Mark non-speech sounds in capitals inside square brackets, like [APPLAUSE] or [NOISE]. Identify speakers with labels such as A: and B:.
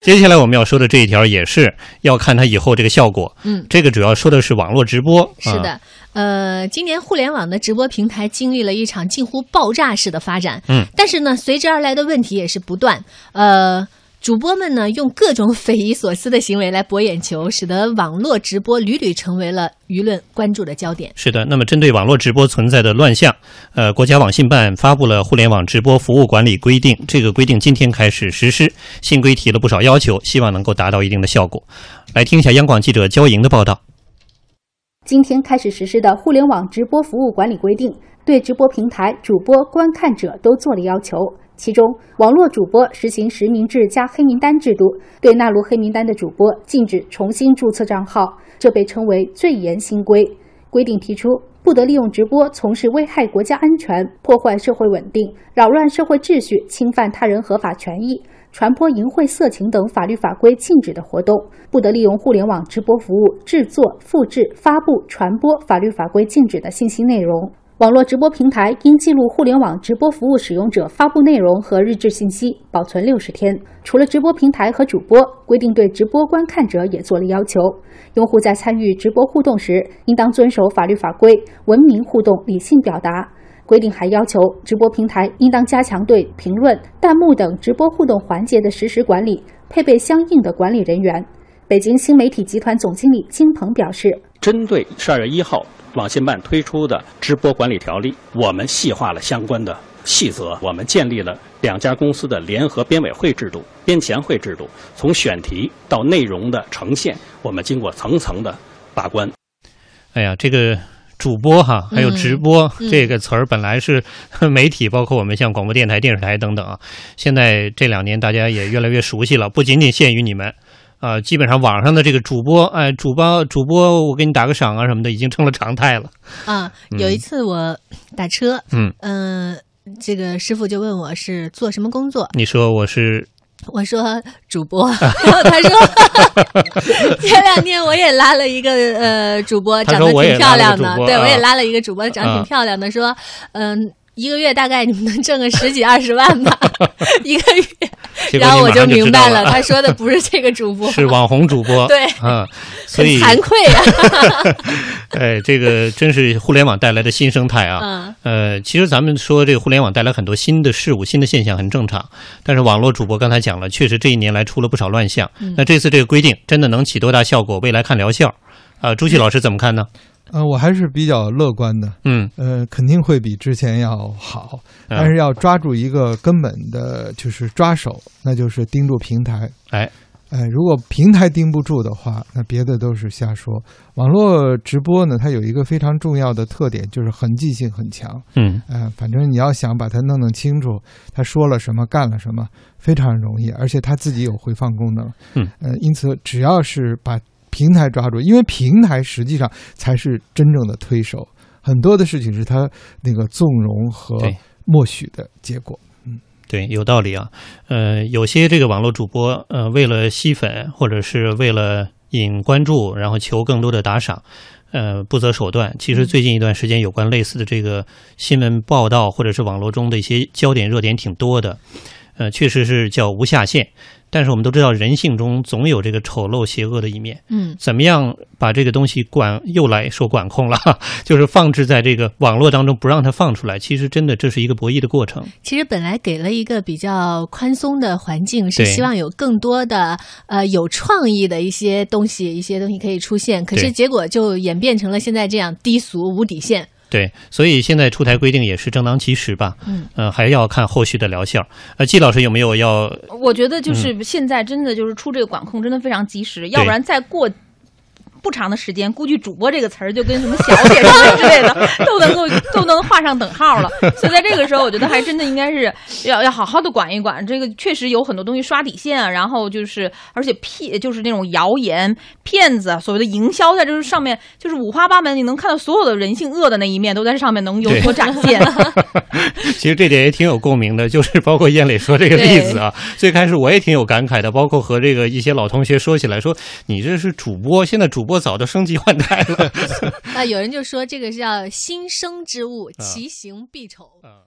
A: 接下来我们要说的这一条也是要看它以后这个效果。
B: 嗯，
A: 这个主要说的是网络直播。
B: 是的，
A: 啊
B: 呃，今年互联网的直播平台经历了一场近乎爆炸式的发展。
A: 嗯，
B: 但是呢，随之而来的问题也是不断。呃。主播们呢，用各种匪夷所思的行为来博眼球，使得网络直播屡屡成为了舆论关注的焦点。
A: 是的，那么针对网络直播存在的乱象，呃，国家网信办发布了《互联网直播服务管理规定》，这个规定今天开始实施。新规提了不少要求，希望能够达到一定的效果。来听一下央广记者焦莹的报道。
C: 今天开始实施的《互联网直播服务管理规定》，对直播平台、主播、观看者都做了要求。其中，网络主播实行实名制加黑名单制度，对纳入黑名单的主播禁止重新注册账号，这被称为最严新规。规定提出，不得利用直播从事危害国家安全、破坏社会稳定、扰乱社会秩序、侵犯他人合法权益、传播淫秽色情等法律法规禁止的活动；不得利用互联网直播服务制作、复制、发布、传播法律法规禁止的信息内容。网络直播平台应记录互联网直播服务使用者发布内容和日志信息，保存六十天。除了直播平台和主播，规定对直播观看者也做了要求。用户在参与直播互动时，应当遵守法律法规，文明互动，理性表达。规定还要求，直播平台应当加强对评论、弹幕等直播互动环节的实时管理，配备相应的管理人员。北京新媒体集团总经理金鹏表示：“
D: 针对十二月一号。”网信办推出的直播管理条例，我们细化了相关的细则。我们建立了两家公司的联合编委会制度、编前会制度，从选题到内容的呈现，我们经过层层的把关。
A: 哎呀，这个主播哈，还有直播、
B: 嗯、
A: 这个词儿，本来是 [LAUGHS] 媒体，包括我们像广播电台、电视台等等啊，现在这两年大家也越来越熟悉了，不仅仅限于你们。啊、呃，基本上网上的这个主播，哎，主播主播，我给你打个赏啊什么的，已经成了常态了。
B: 啊，有一次我打车，
A: 嗯
B: 嗯、呃，这个师傅就问我是做什么工作，
A: 你说我是，
B: 我说主播，然后他说前两天我也拉了一个呃主播，长得挺漂亮的，对我也拉了一个主播，长得挺漂亮的，说嗯。一个月大概你们能挣个十几二十万吧，[LAUGHS] 一个月。然后我就明白
A: 了，
B: 他说的不是这个主播，[LAUGHS]
A: 是网红主播。
B: 对，
A: 嗯，所以
B: 惭愧呀。[LAUGHS]
A: 哎，这个真是互联网带来的新生态啊。
B: 嗯。
A: 呃，其实咱们说这个互联网带来很多新的事物、新的现象很正常，但是网络主播刚才讲了，确实这一年来出了不少乱象。
B: 嗯、
A: 那这次这个规定真的能起多大效果？未来看疗效。啊、呃，朱旭老师怎么看呢？
E: 呃，我还是比较乐观的，
A: 嗯，
E: 呃，肯定会比之前要好，但是要抓住一个根本的，就是抓手，那就是盯住平台，
A: 哎，
E: 哎，如果平台盯不住的话，那别的都是瞎说。网络直播呢，它有一个非常重要的特点，就是痕迹性很强，
A: 嗯，
E: 呃，反正你要想把它弄弄清楚，他说了什么，干了什么，非常容易，而且他自己有回放功能，
A: 嗯，
E: 呃，因此只要是把平台抓住，因为平台实际上才是真正的推手，很多的事情是他那个纵容和默许的结果。嗯，
A: 对，有道理啊。呃，有些这个网络主播，呃，为了吸粉或者是为了引关注，然后求更多的打赏，呃，不择手段。其实最近一段时间，有关类似的这个新闻报道或者是网络中的一些焦点热点挺多的，呃，确实是叫无下限。但是我们都知道，人性中总有这个丑陋、邪恶的一面。
B: 嗯，
A: 怎么样把这个东西管又来说管控了，[LAUGHS] 就是放置在这个网络当中，不让它放出来。其实真的这是一个博弈的过程。
B: 其实本来给了一个比较宽松的环境，是希望有更多的呃有创意的一些东西，一些东西可以出现。可是结果就演变成了现在这样低俗、无底线。
A: 对，所以现在出台规定也是正当其时吧。
B: 嗯，
A: 呃，还要看后续的疗效。呃，季老师有没有要？
F: 我觉得就是现在真的就是出这个管控真的非常及时，要不然再过不长的时间，估计“主播”这个词儿就跟什么小姐什么之类的 [LAUGHS] 都能够都能画上等号了。所以在这个时候，我觉得还真的应该是要要好好的管一管。这个确实有很多东西刷底线啊，然后就是而且骗就是那种谣言、骗子，所谓的营销，在这上面就是五花八门，你能看到所有的人性恶的那一面都在上面能有所展现。[LAUGHS]
A: 其实这点也挺有共鸣的，就是包括燕磊说这个 [LAUGHS] 例子啊，最开始我也挺有感慨的，包括和这个一些老同学说起来，说你这是主播，现在主播早都升级换代了。[LAUGHS]
B: 那，有人就说这个是叫新生之物，其形必丑。
A: 啊